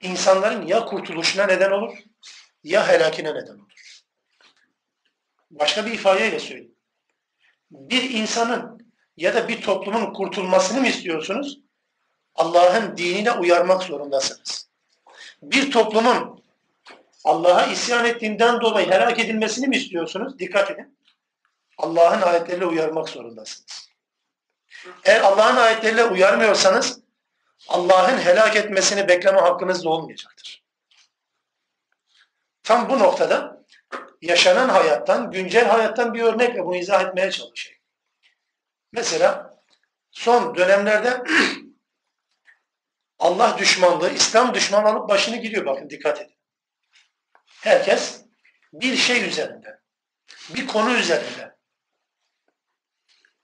insanların ya kurtuluşuna neden olur, ya helakine neden olur. Başka bir ifadeyle söyleyeyim. Bir insanın ya da bir toplumun kurtulmasını mı istiyorsunuz? Allah'ın dinine uyarmak zorundasınız. Bir toplumun Allah'a isyan ettiğinden dolayı helak edilmesini mi istiyorsunuz? Dikkat edin. Allah'ın ayetleriyle uyarmak zorundasınız. Eğer Allah'ın ayetleriyle uyarmıyorsanız Allah'ın helak etmesini bekleme hakkınız da olmayacaktır. Tam bu noktada yaşanan hayattan, güncel hayattan bir örnekle bunu izah etmeye çalışayım. Mesela son dönemlerde Allah düşmanlığı, İslam düşmanı alıp başını gidiyor. Bakın dikkat edin. Herkes bir şey üzerinde, bir konu üzerinde,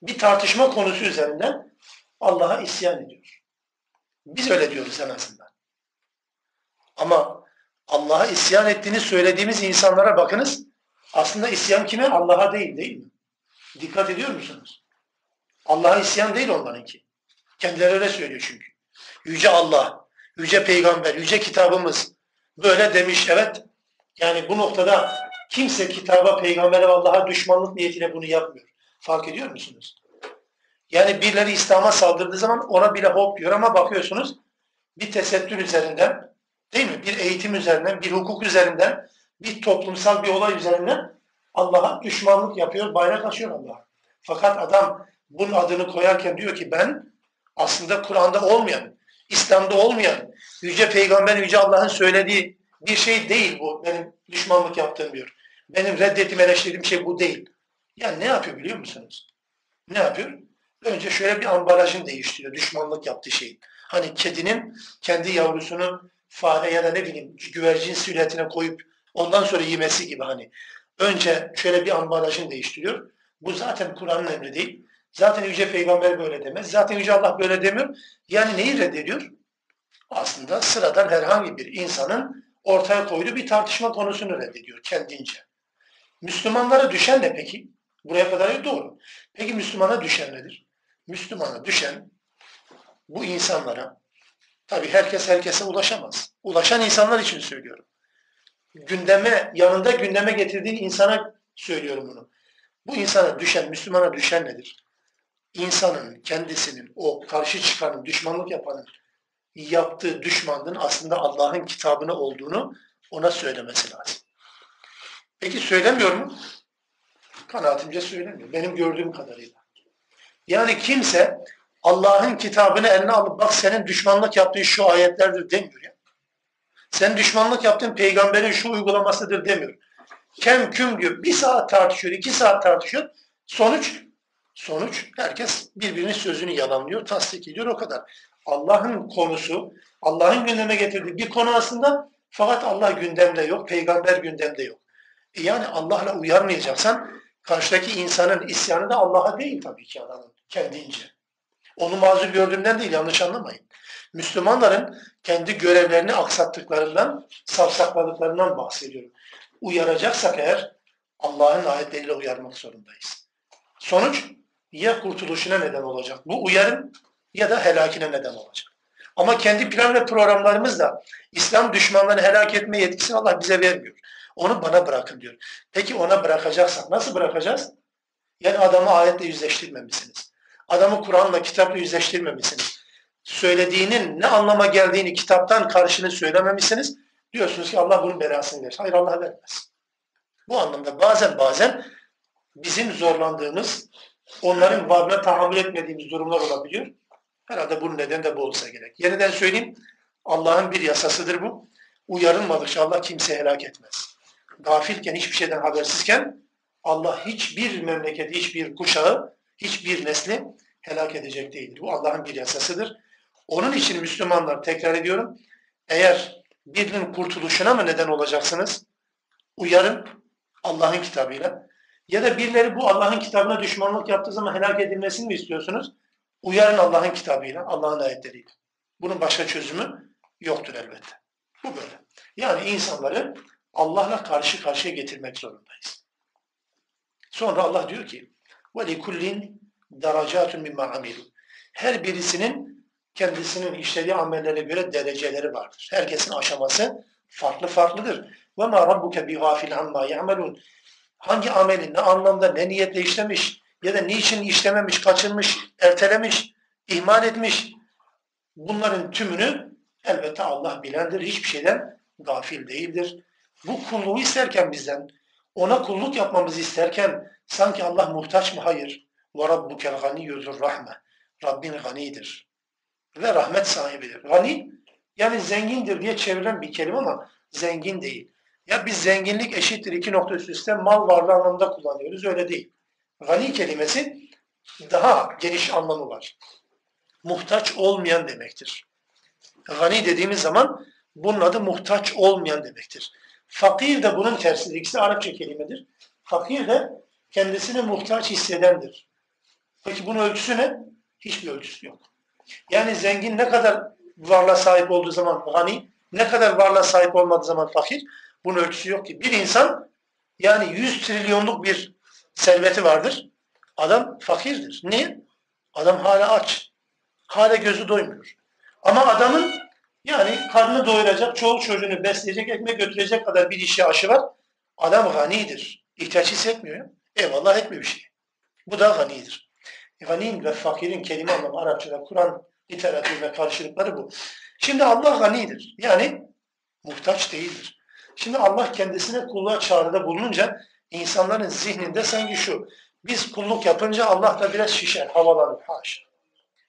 bir tartışma konusu üzerinden Allah'a isyan ediyor. Biz öyle diyoruz en azından. Ama Allah'a isyan ettiğini söylediğimiz insanlara bakınız. Aslında isyan kime? Allah'a değil değil mi? Dikkat ediyor musunuz? Allah'a isyan değil onlarınki. Kendileri öyle söylüyor çünkü. Yüce Allah, Yüce Peygamber, Yüce kitabımız böyle demiş evet. Yani bu noktada kimse kitaba, peygambere ve Allah'a düşmanlık niyetiyle bunu yapmıyor. Fark ediyor musunuz? Yani birileri İslam'a saldırdığı zaman ona bile hop diyor ama bakıyorsunuz bir tesettür üzerinden değil mi? Bir eğitim üzerinden, bir hukuk üzerinden, bir toplumsal bir olay üzerinden Allah'a düşmanlık yapıyor, bayrak açıyor Allah'a. Fakat adam bunun adını koyarken diyor ki ben aslında Kur'an'da olmayan İslam'da olmayan, Yüce Peygamber, Yüce Allah'ın söylediği bir şey değil bu. Benim düşmanlık yaptığım diyor. Benim reddettiğim, eleştirdiğim şey bu değil. Yani ne yapıyor biliyor musunuz? Ne yapıyor? Önce şöyle bir ambalajını değiştiriyor. Düşmanlık yaptığı şeyin. Hani kedinin kendi yavrusunu fare ya da ne bileyim güvercin silüetine koyup ondan sonra yemesi gibi hani. Önce şöyle bir ambalajını değiştiriyor. Bu zaten Kur'an'ın emri değil. Zaten Yüce Peygamber böyle demez. Zaten Yüce Allah böyle demiyor. Yani neyi reddediyor? Aslında sıradan herhangi bir insanın ortaya koyduğu bir tartışma konusunu reddediyor kendince. Müslümanlara düşen ne peki? Buraya kadar doğru. Peki Müslümana düşen nedir? Müslümana düşen bu insanlara, tabii herkes herkese ulaşamaz. Ulaşan insanlar için söylüyorum. Gündeme, yanında gündeme getirdiği insana söylüyorum bunu. Bu insana düşen, Müslümana düşen nedir? İnsanın kendisinin, o karşı çıkanın, düşmanlık yapanın yaptığı düşmanlığın aslında Allah'ın kitabını olduğunu ona söylemesi lazım. Peki söylemiyor mu? Kanaatimce söylemiyor. Benim gördüğüm kadarıyla. Yani kimse Allah'ın kitabını eline alıp bak senin düşmanlık yaptığın şu ayetlerdir demiyor ya. Sen düşmanlık yaptığın peygamberin şu uygulamasıdır demiyor. Kem küm diyor. Bir saat tartışıyor, iki saat tartışıyor. Sonuç, sonuç herkes birbirinin sözünü yalanlıyor, tasdik ediyor o kadar. Allah'ın konusu, Allah'ın gündeme getirdiği bir konu aslında fakat Allah gündemde yok, peygamber gündemde yok. E yani Allah'la uyarmayacaksan karşıdaki insanın isyanı da Allah'a değil tabii ki adamın kendince. Onu mazur gördüğümden değil yanlış anlamayın. Müslümanların kendi görevlerini aksattıklarından, savsakladıklarından bahsediyorum. Uyaracaksak eğer Allah'ın ayetleriyle uyarmak zorundayız. Sonuç ya kurtuluşuna neden olacak bu uyarın ya da helakine neden olacak. Ama kendi plan ve programlarımızla İslam düşmanlarını helak etme yetkisini Allah bize vermiyor. Onu bana bırakın diyor. Peki ona bırakacaksak nasıl bırakacağız? Yani adamı ayetle yüzleştirmemişsiniz. Adamı Kur'an'la, kitapla yüzleştirmemişsiniz. Söylediğinin ne anlama geldiğini kitaptan karşını söylememişsiniz. Diyorsunuz ki Allah bunun belasını verir. Hayır Allah vermez. Bu anlamda bazen bazen bizim zorlandığımız, onların varlığına tahammül etmediğimiz durumlar olabiliyor. Herhalde bunun nedeni de bu olsa gerek. Yeniden söyleyeyim, Allah'ın bir yasasıdır bu. Uyarılmadıkça Allah kimse helak etmez. Gafilken, hiçbir şeyden habersizken Allah hiçbir memleketi, hiçbir kuşağı, hiçbir nesli helak edecek değildir. Bu Allah'ın bir yasasıdır. Onun için Müslümanlar tekrar ediyorum, eğer birinin kurtuluşuna mı neden olacaksınız? Uyarın Allah'ın kitabıyla. Ya da birileri bu Allah'ın kitabına düşmanlık yaptığı zaman helak edilmesini mi istiyorsunuz? Uyarın Allah'ın kitabıyla, Allah'ın ayetleriyle. Bunun başka çözümü yoktur elbette. Bu böyle. Yani insanları Allah'la karşı karşıya getirmek zorundayız. Sonra Allah diyor ki وَلِكُلِّنْ دَرَجَاتٌ مِمَّا عَمِلُوا Her birisinin kendisinin işlediği amellere göre dereceleri vardır. Herkesin aşaması farklı farklıdır. وَمَا رَبُّكَ بِغَافِلْ عَمَّا يَعْمَلُونَ Hangi ameli, ne anlamda, ne niyetle işlemiş ya da niçin işlememiş, kaçırmış, ertelemiş, ihmal etmiş bunların tümünü elbette Allah bilendir. Hiçbir şeyden gafil değildir. Bu kulluğu isterken bizden, ona kulluk yapmamızı isterken sanki Allah muhtaç mı? Hayır. وَرَبُّكَ الْغَنِيُّ ذُرْ rahme. Rabbin ganidir. Ve rahmet sahibidir. Gani yani zengindir diye çevrilen bir kelime ama zengin değil. Ya biz zenginlik eşittir iki nokta üst üste mal varlığı anlamında kullanıyoruz. Öyle değil. Gani kelimesi daha geniş anlamı var. Muhtaç olmayan demektir. Gani dediğimiz zaman bunun adı muhtaç olmayan demektir. Fakir de bunun tersidir. İkisi Arapça kelimedir. Fakir de kendisini muhtaç hissedendir. Peki bunun ölçüsü ne? Hiçbir ölçüsü yok. Yani zengin ne kadar varlığa sahip olduğu zaman gani, ne kadar varlığa sahip olmadığı zaman fakir, bunun ölçüsü yok ki. Bir insan yani 100 trilyonluk bir serveti vardır. Adam fakirdir. Niye? Adam hala aç. Hala gözü doymuyor. Ama adamın yani karnını doyuracak, çoğu çocuğunu besleyecek, ekmek götürecek kadar bir işi aşı var. Adam ganidir. İhtiyaç hissetmiyor. Eyvallah etmiyor bir şey. Bu da ganidir. Ganin ve fakirin kelime anlamı Arapçada Kur'an literatürüne karşılıkları bu. Şimdi Allah ganidir. Yani muhtaç değildir. Şimdi Allah kendisine kulluğa çağrıda bulununca insanların zihninde sanki şu. Biz kulluk yapınca Allah da biraz şişer, havalanır. Haşa.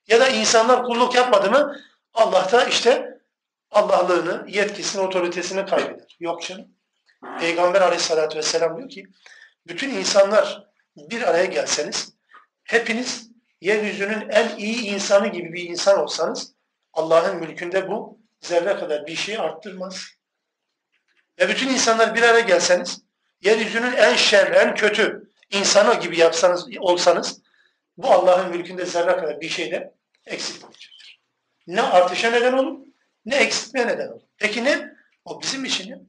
Ya da insanlar kulluk yapmadı mı Allah da işte Allah'lığını, yetkisini, otoritesini kaybeder. Yok canım. Peygamber aleyhissalatü vesselam diyor ki bütün insanlar bir araya gelseniz hepiniz yeryüzünün en iyi insanı gibi bir insan olsanız Allah'ın mülkünde bu zerre kadar bir şey arttırmaz. Ve bütün insanlar bir araya gelseniz yeryüzünün en şer, en kötü insanı gibi yapsanız, olsanız bu Allah'ın mülkünde zerre kadar bir şey de eksiltmeyecektir. Ne artışa neden olur, ne eksiltmeye neden olur. Peki ne? O bizim için ya.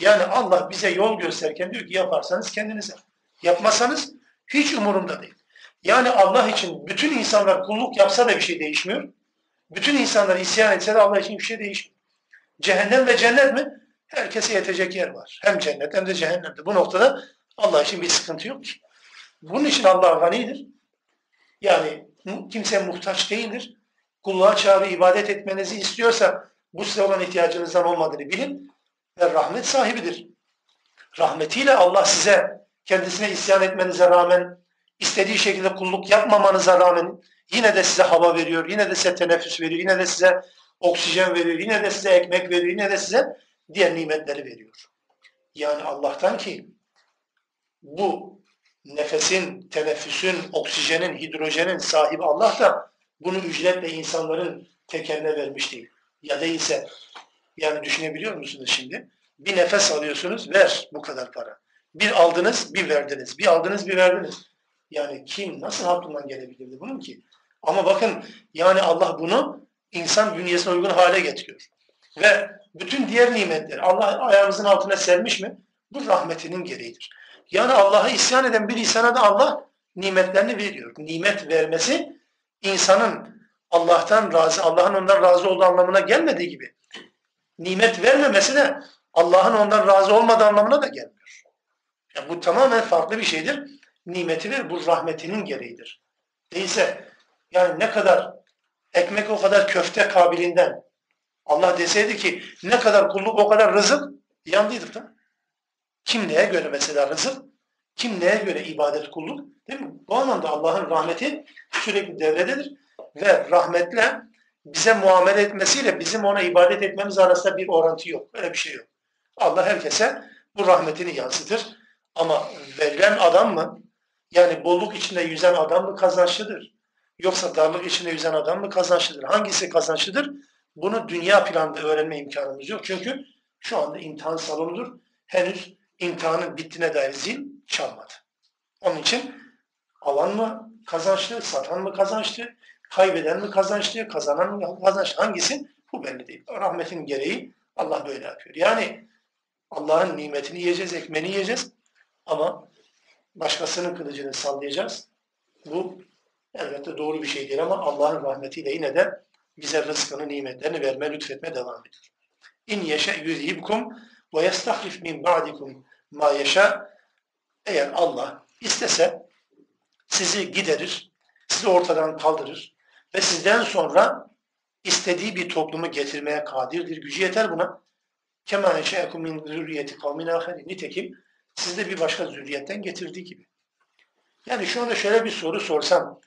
Yani Allah bize yol gösterirken diyor ki yaparsanız kendinize. Yapmasanız hiç umurumda değil. Yani Allah için bütün insanlar kulluk yapsa da bir şey değişmiyor. Bütün insanlar isyan etse de Allah için bir şey değişmiyor. Cehennem ve cennet mi? Herkese yetecek yer var. Hem cennet hem de cehennemde. Bu noktada Allah için bir sıkıntı yok ki. Bunun için Allah ganidir. Yani kimse muhtaç değildir. Kulluğa çağrı ibadet etmenizi istiyorsa bu size olan ihtiyacınızdan olmadığını bilin ve rahmet sahibidir. Rahmetiyle Allah size kendisine isyan etmenize rağmen istediği şekilde kulluk yapmamanıza rağmen yine de size hava veriyor, yine de size teneffüs veriyor, yine de size oksijen veriyor, yine de size ekmek veriyor, yine de size diğer nimetleri veriyor. Yani Allah'tan ki bu nefesin, teneffüsün, oksijenin, hidrojenin sahibi Allah da bunu ücretle insanların tekeline vermiş değil. Ya değilse yani düşünebiliyor musunuz şimdi? Bir nefes alıyorsunuz, ver bu kadar para. Bir aldınız, bir verdiniz. Bir aldınız, bir verdiniz. Yani kim, nasıl aklından gelebilirdi bunun ki? Ama bakın yani Allah bunu insan bünyesine uygun hale getiriyor. Ve bütün diğer nimetleri Allah ayağımızın altına sermiş mi? Bu rahmetinin gereğidir. Yani Allah'a isyan eden bir insana da Allah nimetlerini veriyor. Nimet vermesi insanın Allah'tan razı, Allah'ın ondan razı olduğu anlamına gelmediği gibi nimet vermemesi de Allah'ın ondan razı olmadığı anlamına da gelmiyor. Yani bu tamamen farklı bir şeydir. Nimeti ver, bu rahmetinin gereğidir. Değilse yani ne kadar ekmek o kadar köfte kabiliğinden Allah deseydi ki ne kadar kulluk o kadar rızık yandıydık da. Kim neye göre mesela rızık? Kim neye göre ibadet kulluk? Değil mi? Bu anlamda Allah'ın rahmeti sürekli devrededir. Ve rahmetle bize muamele etmesiyle bizim ona ibadet etmemiz arasında bir orantı yok. Öyle bir şey yok. Allah herkese bu rahmetini yansıtır. Ama verilen adam mı? Yani bolluk içinde yüzen adam mı kazançlıdır? Yoksa darlık içinde yüzen adam mı kazançlıdır? Hangisi kazançlıdır? Bunu dünya planında öğrenme imkanımız yok. Çünkü şu anda imtihan salonudur. Henüz imtihanın bittiğine dair zil çalmadı. Onun için alan mı kazançlı, satan mı kazançlı, kaybeden mi kazançlı, kazanan mı kazançlı hangisi? Bu belli değil. Rahmetin gereği Allah böyle yapıyor. Yani Allah'ın nimetini yiyeceğiz, ekmeğini yiyeceğiz ama başkasının kılıcını sallayacağız. Bu elbette doğru bir şey değil ama Allah'ın rahmetiyle yine de bize rızkını, nimetlerini verme, lütfetme devam ediyor. İn yeşe yüzhibkum ve yestahlif min ba'dikum ma yeşa eğer Allah istese sizi giderir, sizi ortadan kaldırır ve sizden sonra istediği bir toplumu getirmeye kadirdir. Gücü yeter buna. Kema eşe'ekum min zürriyeti kavmin aherin. Nitekim siz de bir başka zürriyetten getirdiği gibi. Yani şu anda şöyle bir soru sorsam,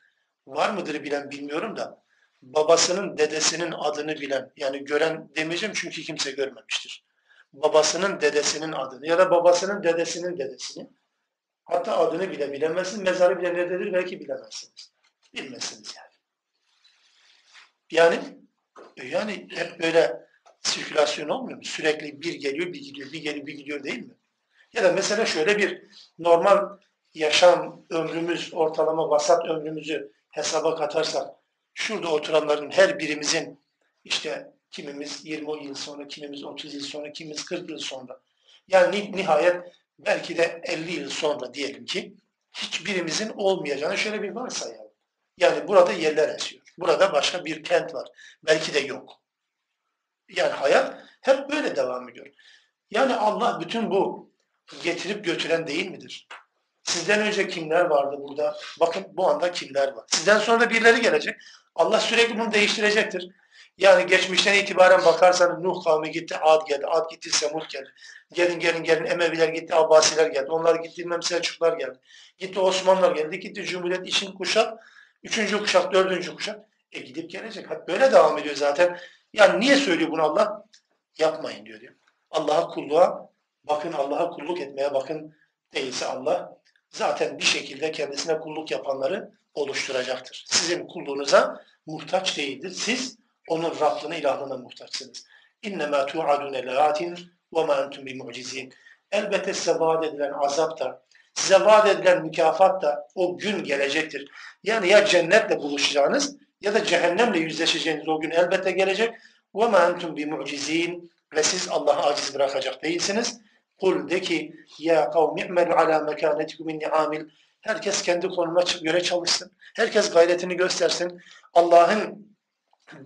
var mıdır bilen bilmiyorum da, babasının dedesinin adını bilen, yani gören demeyeceğim çünkü kimse görmemiştir. Babasının dedesinin adını ya da babasının dedesinin dedesini, hatta adını bile bilemezsiniz, mezarı bile nerededir belki bilemezsiniz. Bilmezsiniz yani. Yani yani hep böyle sirkülasyon olmuyor mu? Sürekli bir geliyor, bir gidiyor, bir geliyor, bir gidiyor değil mi? Ya da mesela şöyle bir normal yaşam ömrümüz, ortalama vasat ömrümüzü hesaba katarsak, şurada oturanların her birimizin işte kimimiz 20 yıl sonra, kimimiz 30 yıl sonra, kimimiz 40 yıl sonra. Yani nihayet belki de 50 yıl sonra diyelim ki hiçbirimizin olmayacağını şöyle bir varsayalım. Yani burada yerler esiyor. Burada başka bir kent var. Belki de yok. Yani hayat hep böyle devam ediyor. Yani Allah bütün bu getirip götüren değil midir? Sizden önce kimler vardı burada? Bakın bu anda kimler var? Sizden sonra da birileri gelecek. Allah sürekli bunu değiştirecektir. Yani geçmişten itibaren bakarsanız Nuh kavmi gitti, Ad geldi, Ad gitti, Semud geldi. Gelin gelin gelin Emeviler gitti, Abbasiler geldi. Onlar gitti, bilmem Selçuklar geldi. Gitti Osmanlılar geldi, gitti Cumhuriyet, işin kuşak, üçüncü kuşak, dördüncü kuşak. E gidip gelecek. Hep böyle devam ediyor zaten. Yani niye söylüyor bunu Allah? Yapmayın diyor. diyor. Allah'a kulluğa bakın, Allah'a kulluk etmeye bakın değilse Allah zaten bir şekilde kendisine kulluk yapanları oluşturacaktır. Sizin kulluğunuza muhtaç değildir. Siz onun Rabbine, ilahlığına muhtaçsınız. İnnemâ tu'adûne leâtin ve mâ entum bimu'cizîn. Elbette size vaat edilen azap da, size vaat edilen mükafat da o gün gelecektir. Yani ya cennetle buluşacağınız ya da cehennemle yüzleşeceğiniz o gün elbette gelecek. Ve mâ entum bimu'cizîn. Ve siz Allah'ı aciz bırakacak değilsiniz. Kul de ki ya kavmi i'melu alâ mekânetikum inni amil Herkes kendi konuma göre çalışsın. Herkes gayretini göstersin. Allah'ın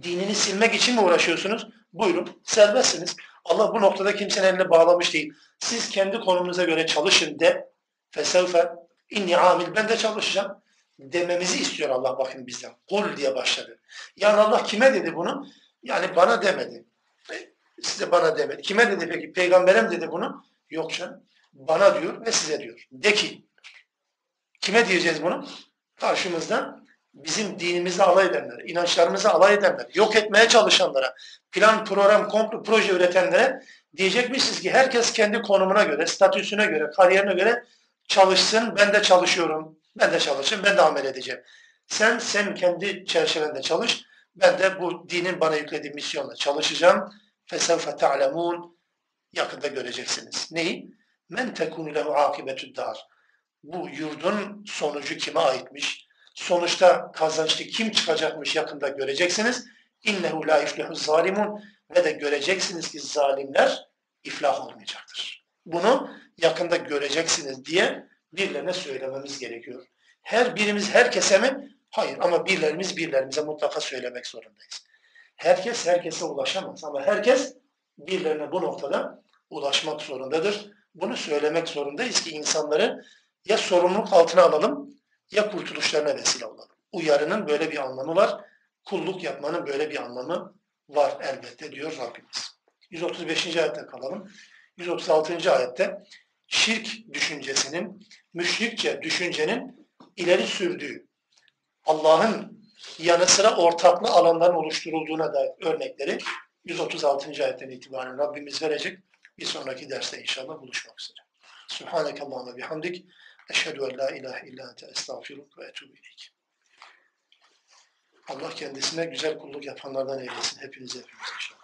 dinini silmek için mi uğraşıyorsunuz? Buyurun, serbestsiniz. Allah bu noktada kimsenin eline bağlamış değil. Siz kendi konunuza göre çalışın de. Fesevfe inni amil. Ben de çalışacağım. Dememizi istiyor Allah bakın bizden. Kul diye başladı. Yani Allah kime dedi bunu? Yani bana demedi. E, size bana demedi. Kime dedi peki? Peygambere mi dedi bunu? Yok canım. Bana diyor ve size diyor. De ki kime diyeceğiz bunu? Karşımızda bizim dinimizi alay edenlere, inançlarımızı alay edenlere, yok etmeye çalışanlara, plan, program, komplo, proje üretenlere diyecekmişiz ki herkes kendi konumuna göre, statüsüne göre, kariyerine göre çalışsın. Ben de çalışıyorum. Ben de çalışayım. Ben de amel edeceğim. Sen sen kendi çerçevende çalış. Ben de bu dinin bana yüklediği misyonla çalışacağım. فَسَوْفَ تَعْلَمُونَ Yakında göreceksiniz. Neyi? Men tekunu lehu akibetü dar. Bu yurdun sonucu kime aitmiş? Sonuçta kazançlı kim çıkacakmış yakında göreceksiniz. İnnehu la iflihu zalimun ve de göreceksiniz ki zalimler iflah olmayacaktır. Bunu yakında göreceksiniz diye birilerine söylememiz gerekiyor. Her birimiz herkese mi? Hayır ama birilerimiz birilerimize mutlaka söylemek zorundayız. Herkes herkese ulaşamaz ama herkes birilerine bu noktada ulaşmak zorundadır. Bunu söylemek zorundayız ki insanları ya sorumluluk altına alalım ya kurtuluşlarına vesile olalım. Uyarının böyle bir anlamı var. Kulluk yapmanın böyle bir anlamı var elbette diyor Rabbimiz. 135. ayette kalalım. 136. ayette şirk düşüncesinin, müşrikçe düşüncenin ileri sürdüğü, Allah'ın yanı sıra ortaklı alanların oluşturulduğuna dair örnekleri 136. ayetten itibaren Rabbimiz verecek. Bir sonraki derste inşallah buluşmak üzere. Subhaneke Allah'ına bihamdik. Eşhedü en la ilahe illa ente estağfiruk ve etubu ileyk. Allah kendisine güzel kulluk yapanlardan eylesin. Hepinize hepimiz inşallah.